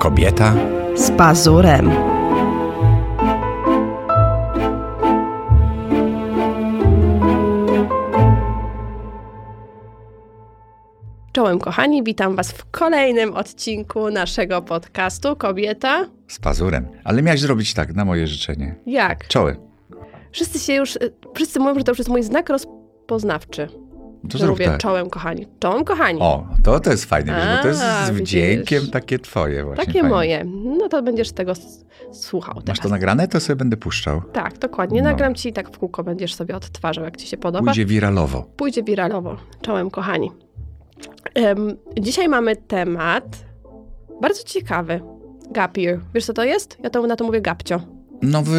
Kobieta z pazurem. Czołem kochani, witam Was w kolejnym odcinku naszego podcastu Kobieta z pazurem. Ale miałeś zrobić tak, na moje życzenie. Jak? Czołem. Wszyscy się już, y, wszyscy mówią, że to już jest mój znak rozpoznawczy. To że mówię tak. czołem kochani. Czołem kochani. O, to, to jest fajne, wiesz, bo to jest A, z wdziękiem widzisz. takie twoje właśnie. Takie fajne. moje. No to będziesz tego słuchał Masz teraz. to nagrane? To sobie będę puszczał. Tak, dokładnie. No. Nagram ci i tak w kółko będziesz sobie odtwarzał, jak ci się podoba. Pójdzie wiralowo. Pójdzie wiralowo. Czołem, kochani. Em, dzisiaj mamy temat bardzo ciekawy. Gap year. Wiesz, co to jest? Ja to na to mówię gapcio. No, wy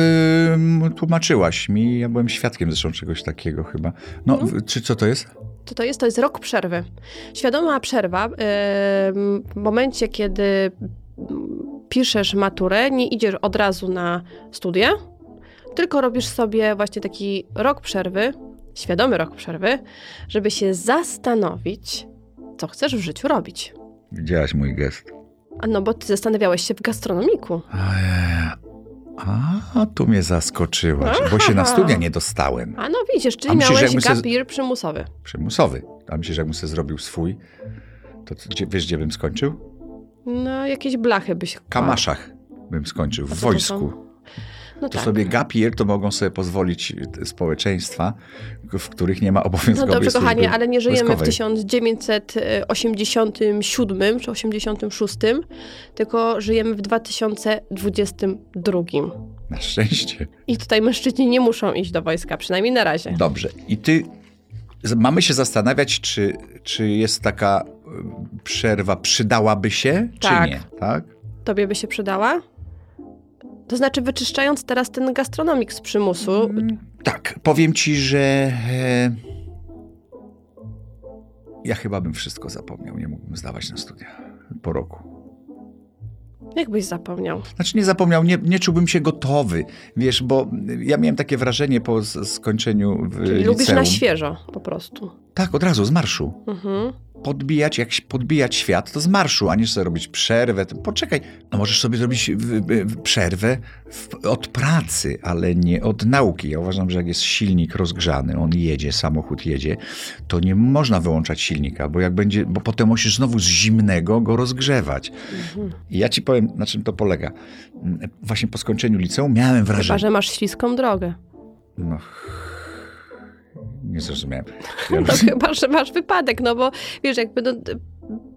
m, tłumaczyłaś mi, ja byłem świadkiem zresztą czegoś takiego chyba. No, Mhm. czy co to jest? Co to jest? To jest rok przerwy. Świadoma przerwa em, w momencie, kiedy piszesz maturę, nie idziesz od razu na studia, tylko robisz sobie właśnie taki rok przerwy, świadomy rok przerwy, żeby się zastanowić, co chcesz w życiu robić. Widziałaś mój gest. A no bo ty zastanawiałeś się w gastronomiku. Eee, A, tu mnie zaskoczyłaś, bo się na studia nie dostałem. A no widzisz, czyli A myślisz, miałeś jakbym se- gap year przymusowy. Przymusowy. A myślisz, że jakbym sobie zrobił swój, to gdzie, wiesz, gdzie bym skończył? No jakieś blachy byś... W Kamaszach bym skończył, w wojsku. No To tak. sobie gap year to mogą sobie pozwolić te społeczeństwa, w których nie ma No obowiązkowej dobrze, kochanie, ale nie żyjemy w wojskowej. 1987 czy 86, tylko żyjemy w 2022. Na szczęście. I tutaj mężczyźni nie muszą iść do wojska, przynajmniej na razie. Dobrze. I ty, mamy się zastanawiać, czy, czy jest taka y, przerwa, przydałaby się, Tak. czy nie, tak? Tobie by się przydała? To znaczy, wyczyszczając teraz ten gastronomik z przymusu, Mm, Tak, powiem ci, że e, ja chyba bym wszystko zapomniał, nie mógłbym zdawać na studia po roku. jakbyś zapomniał. Znaczy nie zapomniał, nie, nie czułbym się gotowy, wiesz, bo ja miałem takie wrażenie po skończeniu w Czyli lubisz liceum. na świeżo po prostu. Tak, od razu, z marszu. Mhm. Podbijać, jak podbijać świat, to z marszu, a nie sobie robić przerwę. Poczekaj, no możesz sobie zrobić w, w, przerwę w, od pracy, ale nie od nauki. Ja uważam, że jak jest silnik rozgrzany, on jedzie, samochód jedzie, to nie można wyłączać silnika, bo jak będzie, bo potem musisz znowu z zimnego go rozgrzewać. Mhm. I ja ci powiem, na czym to polega. Mm, Właśnie po skończeniu liceum miałem Chyba, wrażenie... że masz śliską drogę. No, nie zrozumiałem. Ja No chyba, że masz wypadek, no bo wiesz, jakby no,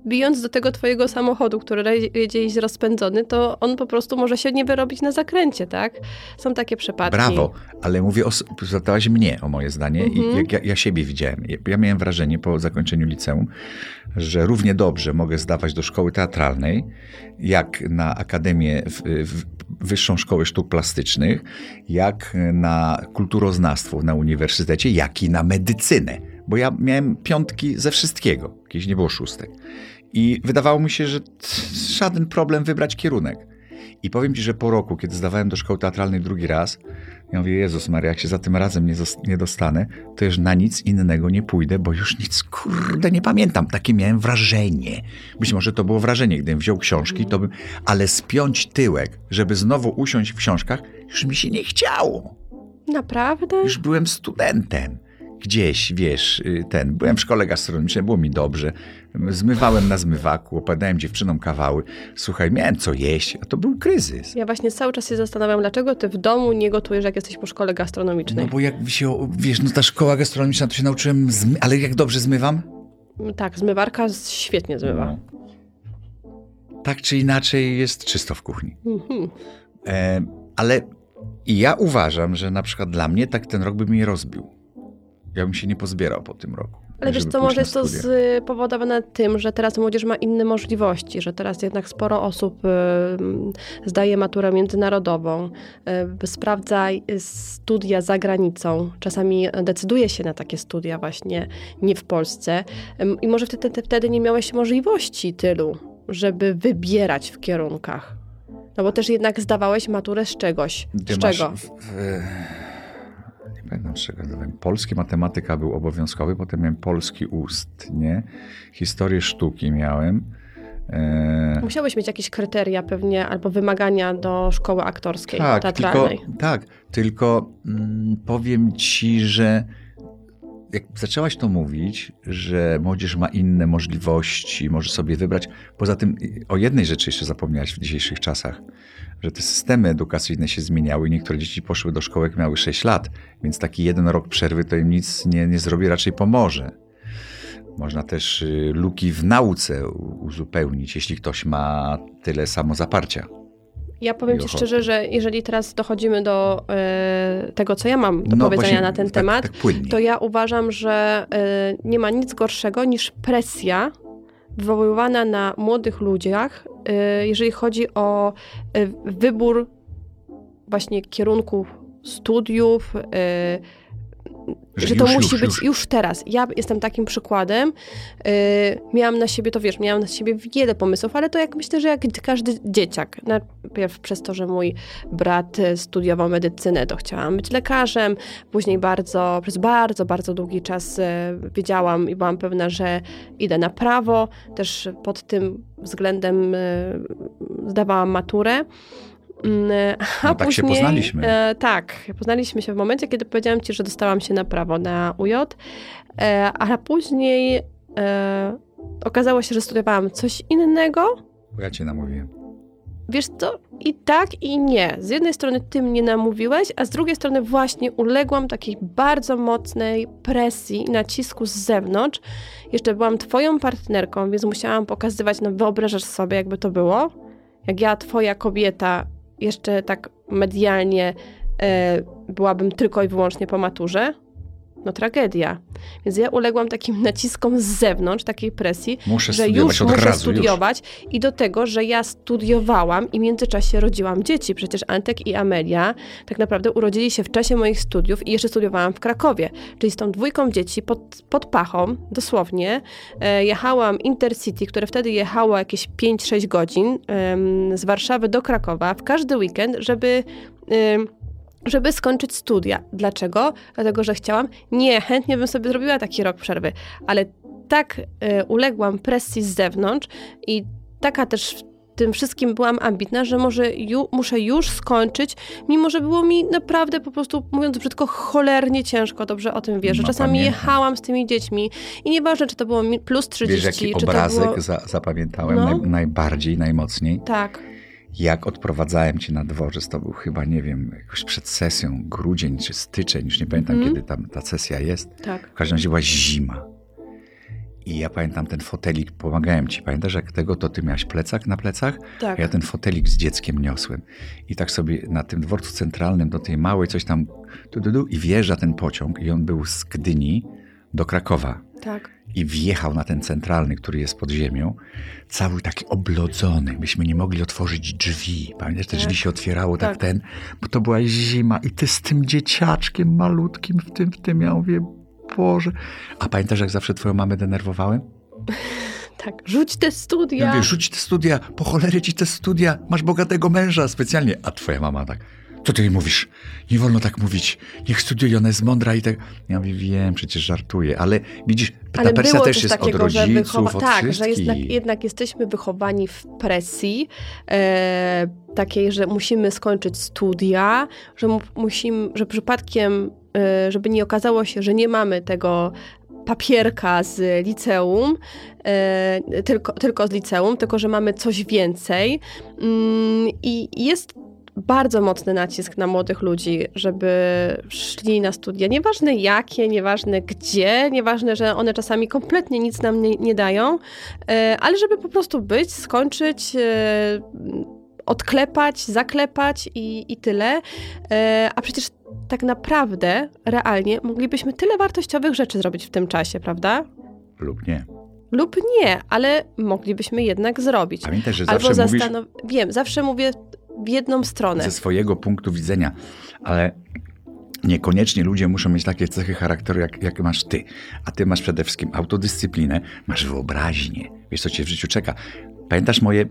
bijąc do tego twojego samochodu, który jedzie iść rozpędzony, to on po prostu może się nie wyrobić na zakręcie, tak? Są takie przypadki. Brawo, ale mówię o, zapytałaś mnie o moje zdanie Mhm. i jak ja, ja siebie widziałem. Ja, ja miałem wrażenie po zakończeniu liceum, że równie dobrze mogę zdawać do szkoły teatralnej, jak na Akademię, w, w, Wyższą Szkołę Sztuk Plastycznych, jak na kulturoznawstwo na uniwersytecie, jak i na medycynę. Bo ja miałem piątki ze wszystkiego, jakieś nie było szóstek. I wydawało mi się, że żaden problem wybrać kierunek. I powiem ci, że po roku, kiedy zdawałem do szkoły teatralnej drugi raz, ja mówię, Jezus Maria, jak się za tym razem nie, nie dostanę, to już na nic innego nie pójdę, bo już nic, kurde, nie pamiętam. Takie miałem wrażenie. Być może to było wrażenie, gdybym wziął książki, to bym... Ale spiąć tyłek, żeby znowu usiąść w książkach, już mi się nie chciało. Naprawdę? Już byłem studentem. Gdzieś, wiesz, y, ten, byłem w szkole gastronomicznej, było mi dobrze. Zmywałem na zmywaku, opowiadałem dziewczynom kawały. Słuchaj, miałem co jeść, a to był kryzys. Ja właśnie cały czas się zastanawiam, dlaczego ty w domu nie gotujesz, jak jesteś po szkole gastronomicznej. No bo jak się, wiesz, no ta szkoła gastronomiczna, to się nauczyłem, zmy- ale jak dobrze zmywam? Tak, zmywarka świetnie zmywa. No. Tak czy inaczej jest czysto w kuchni. Mhm. E, ale ja uważam, że na przykład dla mnie tak ten rok by mnie rozbił. Ja bym się nie pozbierał po tym roku. Ale wiesz co, może jest to spowodowane tym, że teraz młodzież ma inne możliwości, że teraz jednak sporo osób y, zdaje maturę międzynarodową, y, sprawdza y, studia za granicą, czasami decyduje się na takie studia właśnie nie w Polsce Ym, i może wtedy, wtedy nie miałeś możliwości tylu, żeby wybierać w kierunkach. No bo też jednak zdawałeś maturę z czegoś. Ty z czego? W, w, pamiętam dawałem. Polski matematyka był obowiązkowy, potem miałem polski ustnie, historię sztuki miałem, E... Musiałeś mieć jakieś kryteria pewnie albo wymagania do szkoły aktorskiej, tak, teatralnej. Tylko, tak, tylko mm, powiem ci, że jak zaczęłaś to mówić, że młodzież ma inne możliwości, może sobie wybrać. Poza tym o jednej rzeczy jeszcze zapomniałaś w dzisiejszych czasach, że te systemy edukacyjne się zmieniały i niektóre dzieci poszły do szkoły, jak miały 6 lat, więc taki jeden rok przerwy to im nic nie, nie zrobi, raczej pomoże. Można też y, luki w nauce uzupełnić, jeśli ktoś ma tyle samozaparcia. Ja powiem Ci szczerze, że jeżeli teraz dochodzimy do y, tego, co ja mam do no, powiedzenia na ten tak, temat, tak to ja uważam, że y, nie ma nic gorszego niż presja wywoływana na młodych ludziach, y, jeżeli chodzi o wybór właśnie kierunków studiów, że, że to już, musi już, być już. już. teraz. Ja jestem takim przykładem. Yy, miałam na siebie, to wiesz, miałam na siebie wiele pomysłów, ale to jak myślę, że jak każdy dzieciak. Najpierw przez to, że mój brat studiował medycynę, to chciałam być lekarzem. Później bardzo, przez bardzo, bardzo długi czas yy, wiedziałam i byłam pewna, że idę na prawo. Też pod tym względem yy, zdawałam maturę. Mm, a no tak później, się poznaliśmy. E, tak, poznaliśmy się w momencie, kiedy powiedziałam ci, że dostałam się na prawo na UJ, e, a później e, okazało się, że studiowałam coś innego. Bo ja cię namówiłem. Wiesz co, i tak, i nie. Z jednej strony ty mnie namówiłeś, a z drugiej strony właśnie uległam takiej bardzo mocnej presji i nacisku z zewnątrz. Jeszcze byłam twoją partnerką, więc musiałam pokazywać, no wyobrażasz sobie, jakby to było. Jak ja, twoja kobieta, jeszcze tak medialnie e, byłabym tylko i wyłącznie po maturze, no tragedia. Więc ja uległam takim naciskom z zewnątrz, takiej presji, muszę że już muszę razu, studiować już. i do tego, że ja studiowałam i w międzyczasie rodziłam dzieci. Przecież Antek i Amelia tak naprawdę urodzili się w czasie moich studiów i jeszcze studiowałam w Krakowie. Czyli z tą dwójką dzieci pod, pod pachą, dosłownie, e, jechałam Intercity, które wtedy jechało jakieś 5-6 godzin e, z Warszawy do Krakowa w każdy weekend, żeby... E, żeby skończyć studia. Dlaczego? Dlatego, że chciałam. Nie, chętnie bym sobie zrobiła taki rok przerwy, ale tak y, uległam presji z zewnątrz i taka też w tym wszystkim byłam ambitna, że może ju, muszę już skończyć, mimo że było mi naprawdę po prostu, mówiąc brzydko, cholernie ciężko, dobrze o tym wiesz, no, czasami pamiętam. jechałam z tymi dziećmi i nieważne, czy to było plus 30, wiesz, jaki czy obrazek to było... za, zapamiętałem no. naj, najbardziej, najmocniej? Tak jak odprowadzałem cię na dworzec, to był chyba, nie wiem, jakoś przed sesją, grudzień czy styczeń, już nie pamiętam, mm. kiedy tam ta sesja jest. Tak. W każdym razie była zima. I ja pamiętam ten fotelik, pomagałem ci. Pamiętasz, jak tego, to ty miałaś plecak na plecach? Tak. Ja ten fotelik z dzieckiem niosłem. I tak sobie na tym dworcu centralnym do tej małej coś tam du, du, du, i wjeżdża ten pociąg i on był z Gdyni do Krakowa. Tak i wjechał na ten centralny, który jest pod ziemią, cały taki oblodzony. Myśmy nie mogli otworzyć drzwi. Pamiętasz, te tak. drzwi się otwierało tak. tak. ten, bo to była zima i ty z tym dzieciaczkiem malutkim w tym, w tym, ja mówię, Boże. A pamiętasz, jak zawsze twoją mamę denerwowałem? Tak, rzuć te studia. Ja mówię, rzuć te studia, po cholerę ci te studia, masz bogatego męża specjalnie. A twoja mama tak, co ty mówisz? Nie wolno tak mówić. Niech studiuje, ona jest mądra i tak. Ja mówię, wiem, przecież żartuję, ale widzisz, ale ta presja też jest takiego, od rodziców, że od Tak, że jednak, jednak, jesteśmy wychowani w presji e, takiej, że musimy skończyć studia, że musimy, że przypadkiem, e, żeby nie okazało się, że nie mamy tego papierka z liceum, e, tylko, tylko z liceum, tylko że mamy coś więcej. Mm, I jest bardzo mocny nacisk na młodych ludzi, żeby szli na studia. Nieważne jakie, nieważne gdzie, nieważne, że one czasami kompletnie nic nam nie, nie dają, e, ale żeby po prostu być, skończyć e, odklepać, zaklepać i, i tyle. E, a przecież tak naprawdę, realnie, moglibyśmy tyle wartościowych rzeczy zrobić w tym czasie, prawda? Lub nie. Lub nie, ale moglibyśmy jednak zrobić. Pamiętaj, że zawsze Albo mówisz... Wiem, zawsze mówię w jedną stronę. Ze swojego punktu widzenia, ale Niekoniecznie ludzie muszą mieć takie cechy charakteru, jak, jak masz ty. A ty masz przede wszystkim autodyscyplinę, masz wyobraźnię, wiesz co cię w życiu czeka. Pamiętasz moje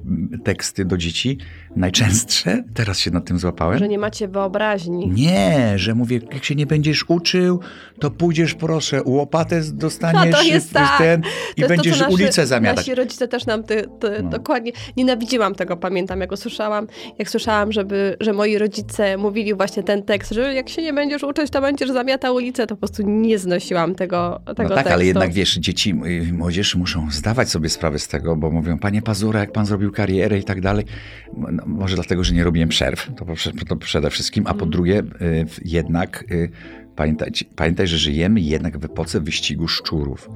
teksty do dzieci? Najczęstsze? Teraz się nad tym złapałem. Że nie macie wyobraźni. Nie, że mówię, jak się nie będziesz uczył, to pójdziesz, proszę, łopatę dostaniesz No to jest tak. ten, To i jest będziesz to, ulicę zamiatać. Nasi rodzice też nam ty, ty, No. dokładnie nienawidziłam tego, pamiętam, jak usłyszałam, jak słyszałam, żeby, że moi rodzice mówili właśnie ten tekst, że jak się nie będziesz uczyć, to będziesz zamiatał ulicę, to po prostu nie znosiłam tego, tego No tak, tekstu. ale jednak wiesz, dzieci, y, młodzież muszą zdawać sobie sprawę z tego, bo mówią, panie Jak pan zrobił karierę i tak dalej. No, może dlatego, że nie robiłem przerw, to, to przede wszystkim, a po Mhm. drugie y, jednak y, pamiętaj, pamiętaj, że żyjemy jednak w epoce wyścigu szczurów.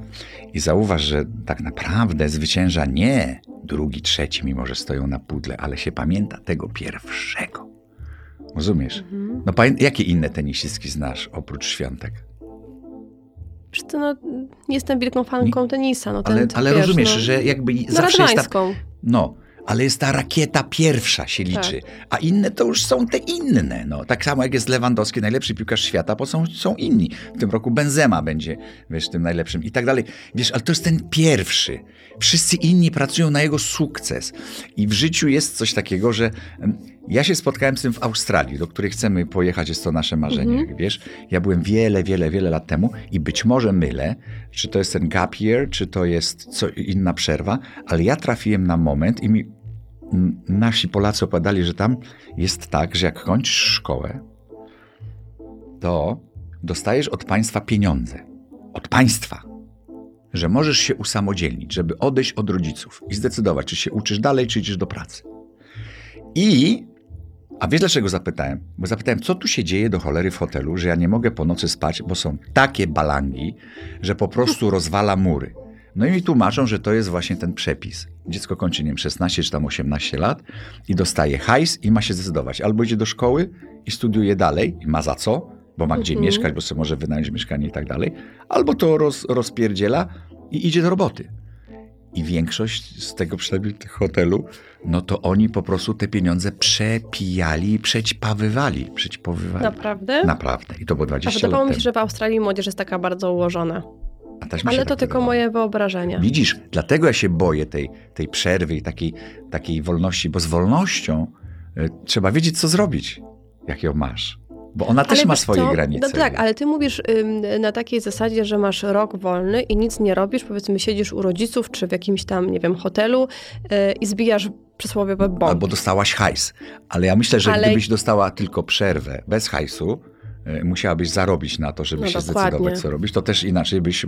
I zauważ, że tak naprawdę zwycięża nie drugi, trzeci, mimo że stoją na pudle, ale się pamięta tego pierwszego. Rozumiesz? Mhm. No jakie inne tenisistki znasz oprócz świątek? Co, no, nie jestem wielką fanką tenisa. No, ten, Ale, ale wiesz, rozumiesz, no, że jakby no, zawsze jest ta. No, ale jest ta rakieta pierwsza się liczy, a inne to już są te inne. No, tak samo jak jest Lewandowski, najlepszy piłkarz świata, bo są, są inni. W tym roku Benzema będzie, wiesz, tym najlepszym i tak dalej. Wiesz, ale to jest ten pierwszy. Wszyscy inni pracują na jego sukces. I w życiu jest coś takiego, że ja się spotkałem z tym w Australii, do której chcemy pojechać, jest to nasze marzenie, jak wiesz. Ja byłem wiele, wiele, wiele lat temu i być może mylę, czy to jest ten gap year, czy to jest co, inna przerwa, ale ja trafiłem na moment i mi nasi Polacy opowiadali, że tam jest tak, że jak kończysz szkołę, to dostajesz od państwa pieniądze. Od państwa. Że możesz się usamodzielnić, żeby odejść od rodziców i zdecydować, czy się uczysz dalej, czy idziesz do pracy. I. A wiesz dlaczego zapytałem? Bo zapytałem, co tu się dzieje do cholery w hotelu, że ja nie mogę po nocy spać, bo są takie balangi, że po prostu rozwala mury. No i mi tłumaczą, że to jest właśnie ten przepis. Dziecko kończy, nie wiem, 16 czy tam 18 lat i dostaje hajs i ma się zdecydować. Albo idzie do szkoły i studiuje dalej i ma za co, bo ma gdzie Mhm. mieszkać, bo sobie może wynająć mieszkanie i tak dalej. Albo to roz, rozpierdziela i idzie do roboty. I większość z tego przynajmniej tych hotelu, no to oni po prostu te pieniądze przepijali i przećpawywali. Przećpawywali. Naprawdę? Naprawdę. I to było A 20 wydawało lat mi temu. się, że w Australii młodzież jest taka bardzo ułożona. A mi Ale tak to tylko moje wyobrażenia. Widzisz, dlatego ja się boję tej, tej przerwy i takiej, takiej wolności, bo z wolnością y, trzeba wiedzieć, co zrobić, jak ją masz. Bo ona też Ale ma swoje co? granice. No tak, ale ty mówisz ym, na takiej zasadzie, że masz rok wolny i nic nie robisz, powiedzmy siedzisz u rodziców, czy w jakimś tam, nie wiem, hotelu yy, i zbijasz przysłowiowe bomby. Albo dostałaś hajs. Ale ja myślę, że Ale- gdybyś dostała tylko przerwę bez hajsu, y, musiałabyś zarobić na to, żeby No się dokładnie. zdecydować, co robić, to też inaczej byś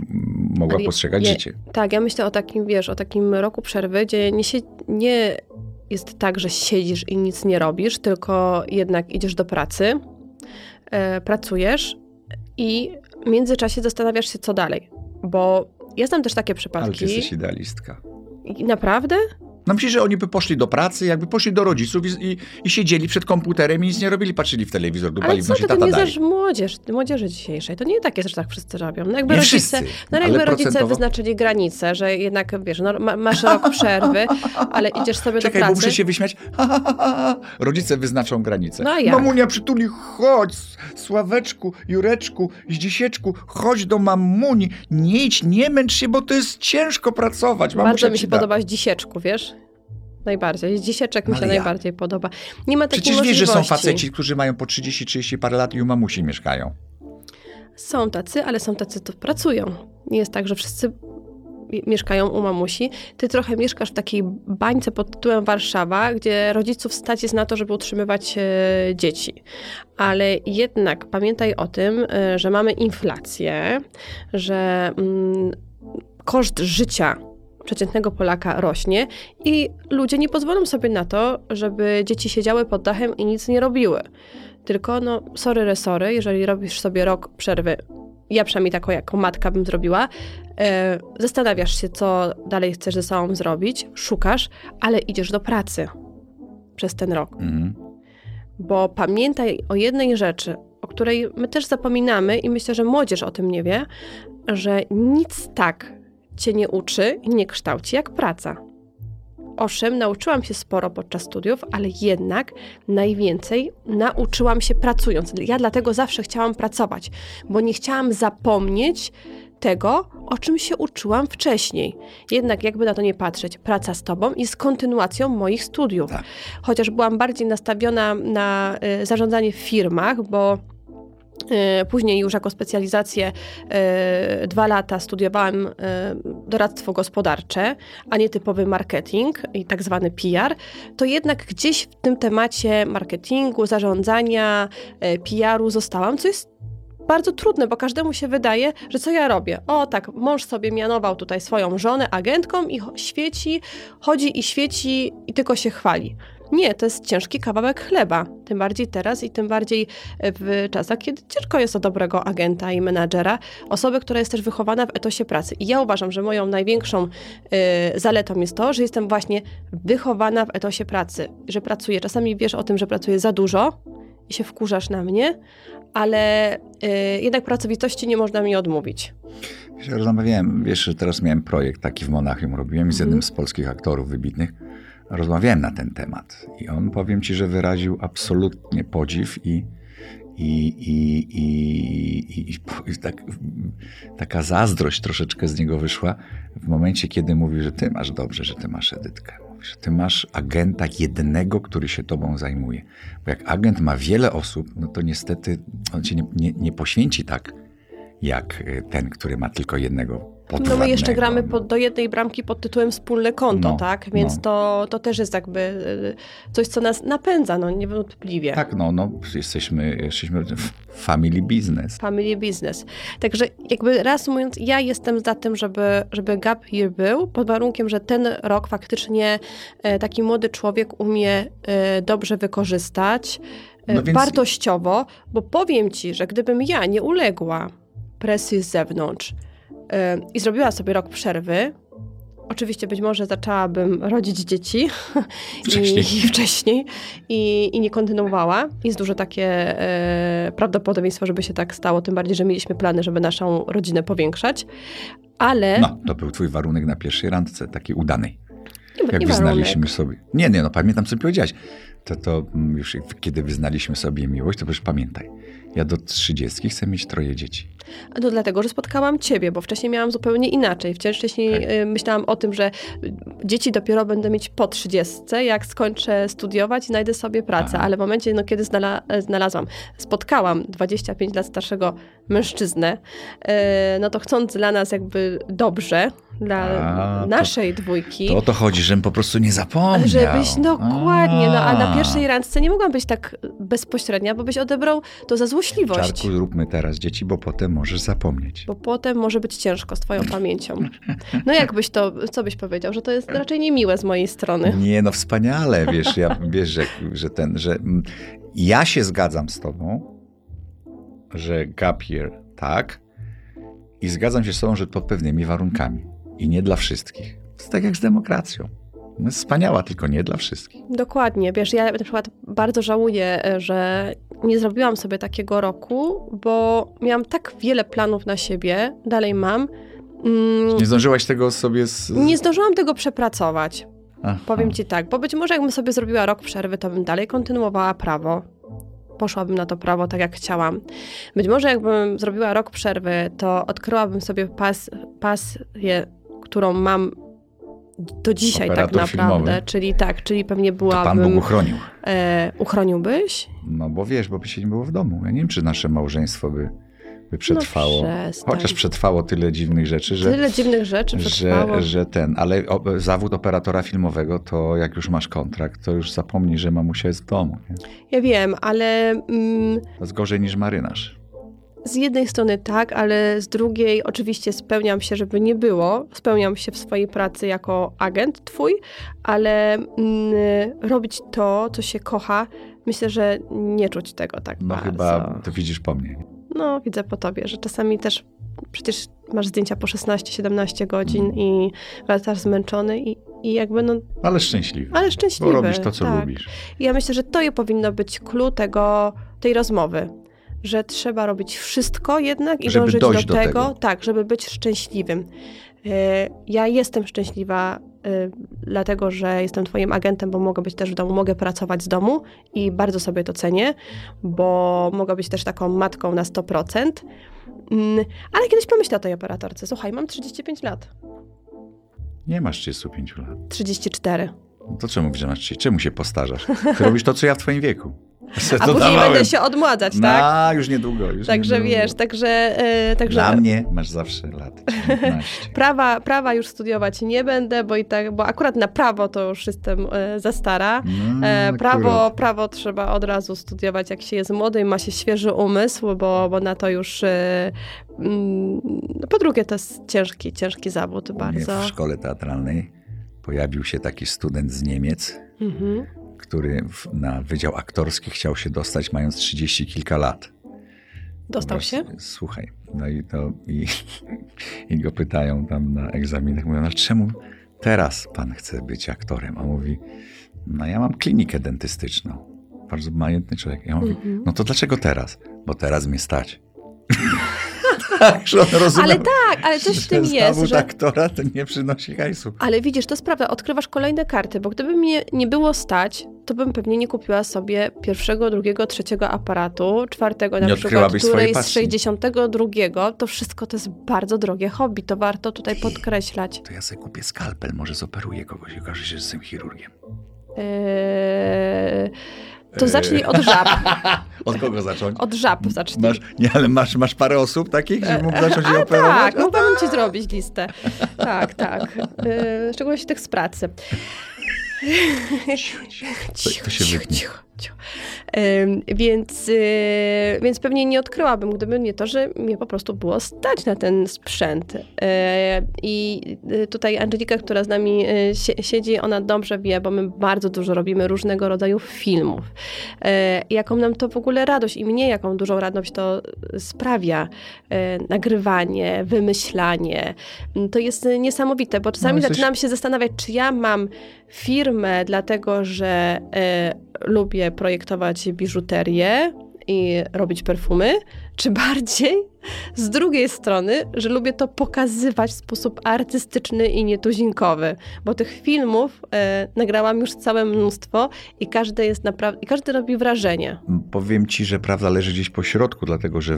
mogła Ale postrzegać je- życie. Tak, ja myślę o takim, wiesz, o takim roku przerwy, gdzie nie, sie- nie jest tak, że siedzisz i nic nie robisz, tylko jednak idziesz do pracy, pracujesz i w międzyczasie zastanawiasz się, co dalej. Bo ja znam też takie Ale ty przypadki. jesteś idealistka. Naprawdę? No myślisz, że oni by poszli do pracy, jakby poszli do rodziców i, i, i siedzieli przed komputerem i nic nie robili, patrzyli w telewizor, dupali w nosie, tata nie znasz młodzież, młodzieży dzisiejszej. To nie tak jest, że tak wszyscy robią. No jakby Nie rodzice, wszyscy, no jakby rodzice procentowo- wyznaczyli granice, że jednak, wiesz, no, ma, masz rok przerwy, ale idziesz sobie Czekaj, do bo pracy. muszę się wyśmiać. Rodzice wyznaczą granice. No? Mamunia przytuli, chodź, Sławeczku, Jureczku, Zdzisieczku, chodź do mamuni. Nie idź, nie męcz się, bo to jest ciężko pracować. Mamusia Bardzo mi się da. podoba z dzisieczku, wiesz? Najbardziej. Dzisieczek mi się jak? najbardziej podoba. Nie ma takiej Przecież wiesz, że są możliwości. faceci, którzy mają po 30-30 parę lat i u mamusi mieszkają. Są tacy, ale są tacy, co pracują. Nie jest tak, że wszyscy mi- mieszkają u mamusi. Ty trochę mieszkasz w takiej bańce pod tytułem Warszawa, gdzie rodziców stać jest na to, żeby utrzymywać e, dzieci. Ale jednak pamiętaj o tym, e, że mamy inflację, że mm, koszt życia przeciętnego Polaka rośnie i ludzie nie pozwolą sobie na to, żeby dzieci siedziały pod dachem i nic nie robiły. Tylko, no, sorry, resory, jeżeli robisz sobie rok przerwy, ja przynajmniej taką jako matka bym zrobiła, e, zastanawiasz się, co dalej chcesz ze sobą zrobić, szukasz, ale idziesz do pracy przez ten rok. Mhm. Bo pamiętaj o jednej rzeczy, o której my też zapominamy i myślę, że młodzież o tym nie wie, że nic tak cię nie uczy i nie kształci jak praca. owszem, nauczyłam się sporo podczas studiów, ale jednak najwięcej nauczyłam się pracując. Ja dlatego zawsze chciałam pracować, bo nie chciałam zapomnieć tego, o czym się uczyłam wcześniej. Jednak, jakby na to nie patrzeć, praca z tobą jest kontynuacją moich studiów. Tak. Chociaż byłam bardziej nastawiona na y, zarządzanie w firmach, bo Później już jako specjalizację y, dwa lata studiowałam y, doradztwo gospodarcze, a nie typowy marketing i tak zwany PR, to jednak gdzieś w tym temacie marketingu, zarządzania, y, PR-u zostałam, co jest bardzo trudne, bo każdemu się wydaje, że co ja robię? O tak, mąż sobie mianował tutaj swoją żonę agentką i świeci, chodzi i świeci i tylko się chwali. Nie, to jest ciężki kawałek chleba. Tym bardziej teraz i tym bardziej w czasach, kiedy ciężko jest o dobrego agenta i menadżera, osoby, która jest też wychowana w etosie pracy. I ja uważam, że moją największą y, zaletą jest to, że jestem właśnie wychowana w etosie pracy, że pracuję. Czasami wiesz o tym, że pracuję za dużo i się wkurzasz na mnie, ale y, jednak pracowitości nie można mi odmówić. Wiesz, rozmawiałem, wiesz, że teraz miałem projekt taki w Monachium robiłem z jednym z polskich aktorów wybitnych rozmawiałem na ten temat. I on, powiem ci, że wyraził absolutnie podziw i, i, i, i, i, tak, taka zazdrość troszeczkę z niego wyszła w momencie, kiedy mówi, że ty masz dobrze, że ty masz Edytkę. Że ty masz agenta jednego, który się tobą zajmuje. Bo jak agent ma wiele osób, no to niestety on się nie, nie, nie poświęci tak, jak ten, który ma tylko jednego no my jeszcze gramy pod, do jednej bramki pod tytułem wspólne konto, No, tak? Więc no. to, to też jest jakby y, coś, co nas napędza, no niewątpliwie. Tak, no, no jesteśmy, jesteśmy w family business. Family business. Także jakby reasumując, ja jestem za tym, żeby, żeby gap year był, pod warunkiem, że ten rok faktycznie e, taki młody człowiek umie e, dobrze wykorzystać, e, No więc- wartościowo, bo powiem ci, że gdybym ja nie uległa presji z zewnątrz e, i zrobiła sobie rok przerwy, Oczywiście być może zaczęłabym rodzić dzieci Wcześniej. I, i wcześniej i, i nie kontynuowała. Jest duże takie e, prawdopodobieństwo, żeby się tak stało, tym bardziej, że mieliśmy plany, żeby naszą rodzinę powiększać. Ale No, to był twój warunek na pierwszej randce, takiej udanej. nie, Jak nie wyznaliśmy warunek. sobie. Nie, nie, no pamiętam, co powiedziałaś. To, to mm, już kiedy wyznaliśmy sobie miłość, to przecież pamiętaj. Ja do trzydziestki chcę mieć troje dzieci. A to dlatego, że spotkałam ciebie, bo wcześniej miałam zupełnie inaczej. Wciąż wcześniej y, myślałam o tym, że dzieci dopiero będę mieć po trzydziestce, jak skończę studiować i znajdę sobie pracę. Aha. Ale w momencie, no, kiedy znala znalazłam, spotkałam 25 lat starszego mężczyznę, y, no to chcąc dla nas jakby dobrze, dla A, to- naszej dwójki, To o to chodzi, żebym po prostu nie zapomniał. Żebyś, dokładnie, no a na A. pierwszej randce nie mogłam być tak bezpośrednia, bo byś odebrał to za złośliwość. Czarku, zróbmy teraz dzieci, bo potem możesz zapomnieć. Bo potem może być ciężko z twoją pamięcią. No jakbyś to, co byś powiedział, że to jest raczej niemiłe z mojej strony. Nie, no wspaniale, wiesz, ja, wiesz, że, że ten, że mm, ja się zgadzam z tobą, że gap year tak i zgadzam się z tobą, że pod pewnymi warunkami i nie dla wszystkich. To tak jak z demokracją. No wspaniała, tylko nie dla wszystkich. Dokładnie, wiesz, ja na przykład bardzo żałuję, e, że nie zrobiłam sobie takiego roku, bo miałam tak wiele planów na siebie, dalej mam. Mm, Nie zdążyłaś tego sobie z... nie zdążyłam tego przepracować. Aha. Powiem ci tak, bo być może jakbym sobie zrobiła rok przerwy, to bym dalej kontynuowała prawo. Poszłabym na to prawo tak, jak chciałam. Być może jakbym zrobiła rok przerwy, to odkryłabym sobie pas, pasję, którą mam do dzisiaj tak Operator naprawdę. filmowy. Czyli tak, czyli pewnie To Pan Bóg byłabym... uchronił. E, uchroniłbyś? No bo wiesz, bo by się nie było w domu. Ja nie wiem, czy nasze małżeństwo by, by przetrwało. No. Chociaż przetrwało tyle dziwnych rzeczy, że... Tyle dziwnych rzeczy przetrwało. że, że ten, ale o, zawód operatora filmowego, to jak już masz kontrakt, to już zapomnij, że mamusia jest w domu. Nie? Ja wiem, ale... Mm, To jest gorzej niż marynarz. Z jednej strony tak, ale z drugiej oczywiście spełniam się, żeby nie było. Spełniam się w swojej pracy jako agent twój, ale mm, robić to, co się kocha, myślę, że nie czuć tego tak No bardzo. chyba to widzisz po mnie. No, widzę po tobie, że czasami też przecież masz zdjęcia po 16-17 godzin Mm. i wracasz zmęczony i, i jakby no, Ale szczęśliwy. ale Bo szczęśliwy. robisz to, co tak. lubisz. I ja myślę, że to powinno być clue tego, tej rozmowy. Że trzeba robić wszystko jednak i Żeby dążyć do, do tego, tego. tak, żeby być szczęśliwym. E, Ja jestem szczęśliwa y, dlatego że jestem twoim agentem, bo mogę być też w domu, mogę pracować z domu i bardzo sobie to cenię, bo mogę być też taką matką na 100%. Mm, ale kiedyś pomyślę o tej operatorce. Słuchaj, mam 35 lat. Nie masz 35 lat. 34. To czemu mówisz, że masz 30? Czemu się postarzasz? Ty robisz to, co ja w twoim wieku. A później będę się odmładzać, tak? A, już niedługo. Już także niedługo. wiesz, także... Yy, także... Dla mnie masz zawsze lat 19. prawa, prawa już studiować nie będę, bo i tak, bo akurat na prawo to już jestem e, za stara. No, E, prawo, akurat. prawo trzeba od razu studiować, jak się jest młody i ma się świeży umysł, bo, bo na to już... Mm, po drugie, to jest ciężki, ciężki zawód bardzo. W szkole teatralnej pojawił się taki student z Niemiec, Mhm. który w, na Wydział Aktorski chciał się dostać mając 30 kilka lat. Dostał Po się? Słuchaj, no i, to, i, i go pytają tam na egzaminach, mówią, ale czemu teraz pan chce być aktorem? A on mówi, no ja mam klinikę dentystyczną. Bardzo majętny człowiek. Ja mówię, Mhm. no to dlaczego teraz? Bo teraz mnie stać. tak, że on rozumiał, Ale tak, ale coś w tym jest, zawód że... aktora to nie przynosi hajsu. Ale widzisz, to jest prawda, odkrywasz kolejne karty, bo gdyby mnie nie było stać, to bym pewnie nie kupiła sobie pierwszego, drugiego, trzeciego aparatu, czwartego na Nie przykład, której z pasji. 62. To wszystko to jest bardzo drogie hobby, to warto tutaj podkreślać. To ja sobie kupię skalpel, może zoperuję kogoś i okaże się, że jestem chirurgiem. Eee, to zacznij od żab. Od kogo zacząć? Od żab zacznij. Masz, nie, ale masz, masz parę osób takich, żeby mógł zacząć je A operować? tak, No mogłabym ci zrobić listę. Tak, tak. W szczególności tych z pracy. To- to się wytnie. Więc, y, więc pewnie nie odkryłabym, gdyby nie to, że mnie po prostu było stać na ten sprzęt. Y, I y, tutaj Angelika, która z nami sie- siedzi, ona dobrze wie, bo my bardzo dużo robimy różnego rodzaju filmów. Jaką nam to w ogóle radość i mnie jaką dużą radość to sprawia. Nagrywanie, wymyślanie. To jest niesamowite, bo czasami No, jesteś- zaczynam się zastanawiać, czy ja mam firmę, dlatego że e, lubię projektować biżuterię i robić perfumy, czy bardziej z drugiej strony, że lubię to pokazywać w sposób artystyczny i nietuzinkowy, bo tych filmów e, nagrałam już całe mnóstwo i każdy jest naprawdę, i każdy robi wrażenie. Powiem ci, że prawda leży gdzieś po środku, dlatego że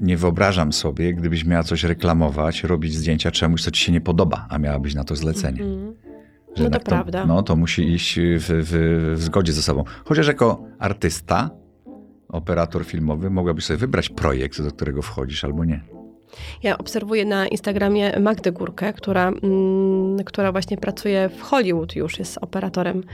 nie wyobrażam sobie, gdybyś miała coś reklamować, robić zdjęcia czemuś, co ci się nie podoba, a miałabyś na to zlecenie. Mhm. Że No to jednak prawda. No to musi iść w, w, w zgodzie ze sobą. Chociaż jako artysta, operator filmowy, mogłabyś sobie wybrać projekt, do którego wchodzisz albo nie. Ja obserwuję na Instagramie Magdę Górkę, która, mm, która właśnie pracuje w Hollywood już, jest operatorem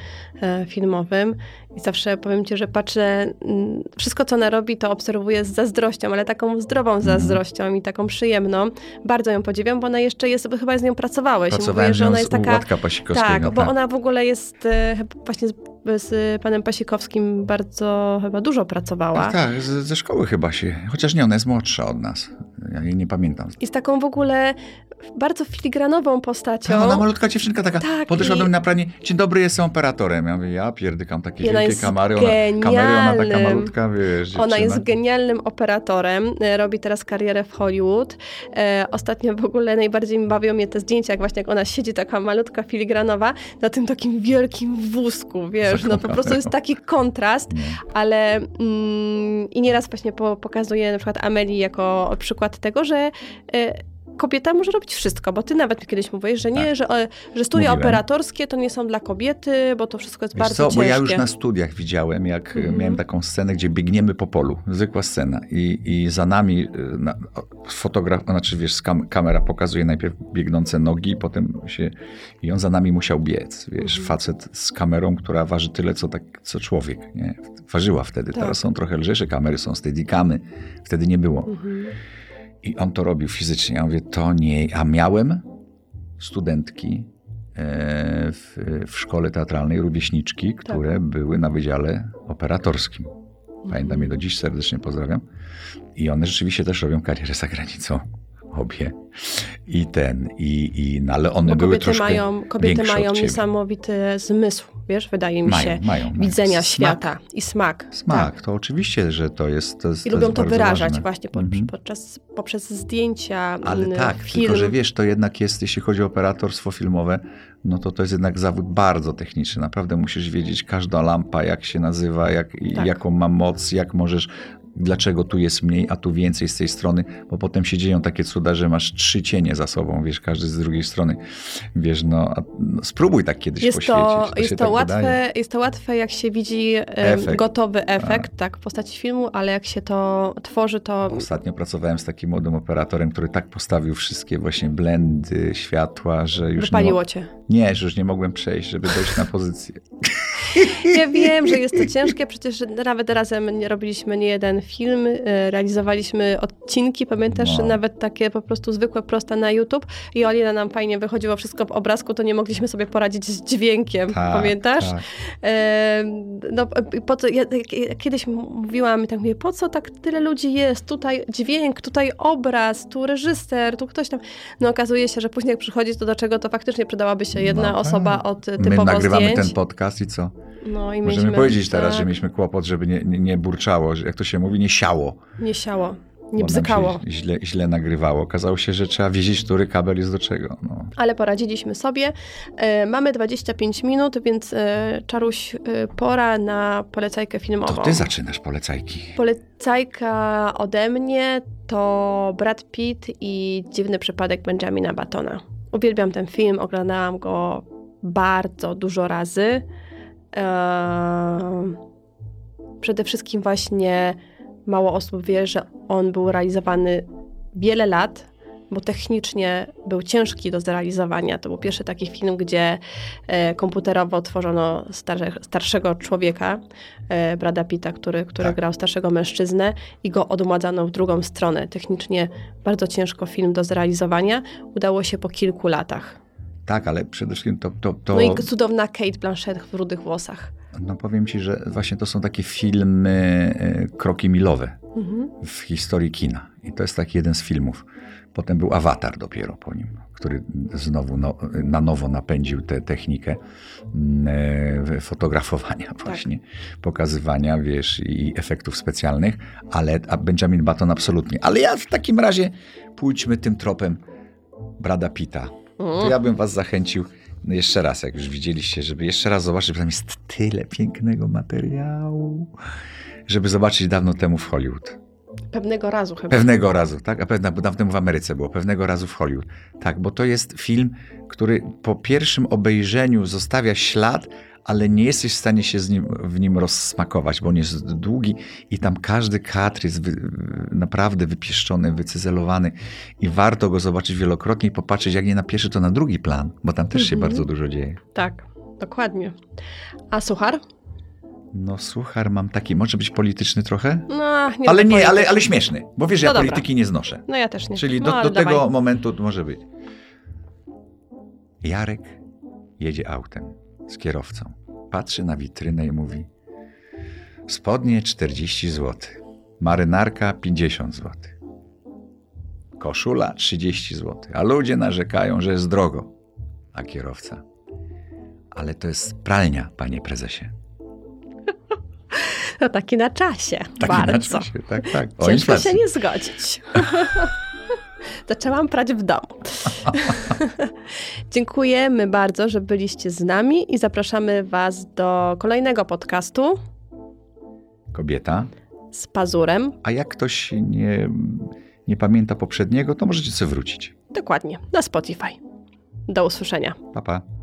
e, filmowym i zawsze powiem Ci, że patrzę, mm, wszystko co ona robi to obserwuję z zazdrością, ale taką zdrową Mhm. zazdrością i taką przyjemną. Bardzo ją podziwiam, bo ona jeszcze jest, chyba z nią pracowałeś. Pracowałem mówię, że ona jest taka... Tak, bo ona w ogóle jest e, właśnie z, panem Pasikowskim bardzo chyba dużo pracowała. Tak, tak, z, ze szkoły chyba się. Chociaż nie, ona jest młodsza od nas. Ja jej nie pamiętam. I z taką w ogóle bardzo filigranową postacią. Ta, ona malutka dziewczynka taka Tak, podeszła i- do mnie na pranie, dzień dobry, jestem operatorem. Ja mówię, ja pierdykam takie I ona wielkie kamery, ona, kamery, ona taka malutka, wiesz, Ona dziewczyna. jest genialnym operatorem, e, robi teraz karierę w Hollywood. E, ostatnio w ogóle najbardziej bawią mnie te zdjęcia, jak właśnie jak ona siedzi taka malutka filigranowa na tym takim wielkim wózku, wiesz, no po prostu jest taki kontrast, No. ale mm, i nieraz właśnie po, pokazuję na przykład Amelii jako przykład tego, że e, kobieta może robić wszystko, bo ty nawet kiedyś mówiłeś, że nie, Tak. że, e, że studia Mówiłem. operatorskie to nie są dla kobiety, bo to wszystko jest Wiesz bardzo co, bo ciężkie. ja już na studiach widziałem, jak Mhm. miałem taką scenę, gdzie biegniemy po polu, zwykła scena i, i za nami y, na, fotograf, znaczy wiesz, kam, kamera pokazuje najpierw biegnące nogi, potem się, i on za nami musiał biec, wiesz, Mhm. facet z kamerą, która waży tyle, co, tak, co człowiek, nie? Ważyła wtedy, Tak. teraz są trochę lżejsze kamery, są steadicamy, wtedy nie było. Mhm. I on to robił fizycznie. Ja mówię, to nie. A miałem studentki e, w, w szkole teatralnej, rówieśniczki, Tak. które były na wydziale operatorskim. Pamiętam je do dziś, serdecznie pozdrawiam. I one rzeczywiście też robią karierę za granicą. Obie. I ten, i, i no, ale one Bo były kobiety troszkę mają, kobiety mają niesamowity zmysł, wiesz, wydaje mi Mają, się, mają, mają. widzenia Smak. świata i smak. Smak, Tak. to oczywiście, że to jest. To jest I to lubią to wyrażać ważne. właśnie po, Mhm. podczas, poprzez zdjęcia, Ale mm, tak, film. tylko że wiesz, to jednak jest, jeśli chodzi o operatorstwo filmowe, no to to jest jednak zawód bardzo techniczny. Naprawdę musisz wiedzieć każda lampa, jak się nazywa, jak, Tak. jaką ma moc, jak możesz, dlaczego tu jest mniej, a tu więcej z tej strony, bo potem się dzieją takie cuda, że masz trzy cienie za sobą, wiesz, każdy z drugiej strony. Wiesz, no, a, no spróbuj tak kiedyś Jest poświecić. to, się jest, to tak łatwe, wydaje. jest to łatwe, jak się widzi Efekt. gotowy efekt, tak, w postaci filmu, ale jak się to tworzy, to Ostatnio pracowałem z takim młodym operatorem, który tak postawił wszystkie właśnie blendy, światła, że już wypaliło nie, cię. nie, że już nie mogłem przejść, żeby dojść na pozycję. Ja wiem, że jest to ciężkie, przecież nawet razem nie- robiliśmy nie jeden film, e, realizowaliśmy odcinki, pamiętasz, No. nawet takie po prostu zwykłe, proste na YouTube i o ile nam fajnie wychodziło wszystko w obrazku, to nie mogliśmy sobie poradzić z dźwiękiem, Tak, pamiętasz? tak. E, no, e, po co, ja, ja kiedyś mówiłam, tak mówię, po co tak tyle ludzi jest? Tutaj dźwięk, tutaj obraz, tu reżyser, tu ktoś tam. No okazuje się, że później jak przychodzi to do czego, to faktycznie przydałaby się jedna No osoba tak. od My typowo nagrywamy zdjęć. ten podcast i co? no, i Możemy mieliśmy- powiedzieć teraz, że tak, mieliśmy kłopot, żeby nie, nie, nie burczało, że jak to się mówi, nie siało. Nie siało, nie bzykało. źle, źle nagrywało. Okazało się, że trzeba wiedzieć, który kabel jest do czego. No. Ale poradziliśmy sobie. E, mamy 25 minut, więc e, Czaruś, e, pora na polecajkę filmową. To ty zaczynasz polecajki. Polecajka ode mnie to Brad Pitt i Dziwny przypadek Benjamina Battona. Uwielbiam ten film, oglądałam go bardzo dużo razy. Ehm, przede wszystkim właśnie mało osób wie, że on był realizowany wiele lat, bo technicznie był ciężki do zrealizowania. To był pierwszy taki film, gdzie e, komputerowo tworzono starze, starszego człowieka, e, Brada Pitta, który, który Tak. grał starszego mężczyznę i go odmładzano w drugą stronę. Technicznie bardzo ciężko film do zrealizowania. Udało się po kilku latach. Tak, ale przede wszystkim to, to, to No i cudowna Kate Blanchett w rudych włosach. No powiem ci, że właśnie to są takie filmy e, kroki milowe Mhm. w historii kina. I to jest taki jeden z filmów. Potem był Awatar dopiero po nim, który znowu no, na nowo napędził tę technikę mm, e, fotografowania właśnie, pokazywania, wiesz, i efektów specjalnych, ale a Benjamin Button absolutnie. Ale ja w takim razie pójdźmy tym tropem Brada Pitta. To ja bym was zachęcił jeszcze raz, jak już widzieliście, żeby jeszcze raz zobaczyć, bo tam jest tyle pięknego materiału, żeby zobaczyć dawno temu w Hollywood. Pewnego razu chyba. Pewnego razu, tak? A pewna, bo dawno temu w Ameryce było, pewnego razu w Hollywood. Tak, bo to jest film, który po pierwszym obejrzeniu zostawia ślad, ale nie jesteś w stanie się nim, w nim rozsmakować, bo on jest długi i tam każdy kadr jest wy, naprawdę wypieszczony, wycyzelowany i warto go zobaczyć wielokrotnie i popatrzeć, jak nie na pierwszy, to na drugi plan, bo tam też się Mhm. bardzo dużo dzieje. Tak, dokładnie. A suchar? No suchar mam taki, może być polityczny trochę? No, nie ale nie, ale, ale śmieszny, bo wiesz, ja No dobra. polityki nie znoszę. No ja też nie. Czyli no, do, ale do tego dawaj. momentu może być. Jarek jedzie autem z kierowcą. Patrzy na witrynę i mówi: Spodnie 40 zł, marynarka 50 zł, koszula 30 zł, a ludzie narzekają, że jest drogo. A kierowca: Ale to jest pralnia, panie prezesie. No taki na czasie. Tak bardzo. inaczej, tak, tak. O Ciężko inflacji. się nie zgodzić. Zaczęłam prać w domu. Dziękujemy bardzo, że byliście z nami i zapraszamy Was do kolejnego podcastu Kobieta. z Pazurem. A jak ktoś nie, nie pamięta poprzedniego, to możecie sobie wrócić. Dokładnie, na Spotify. Do usłyszenia. Pa, pa.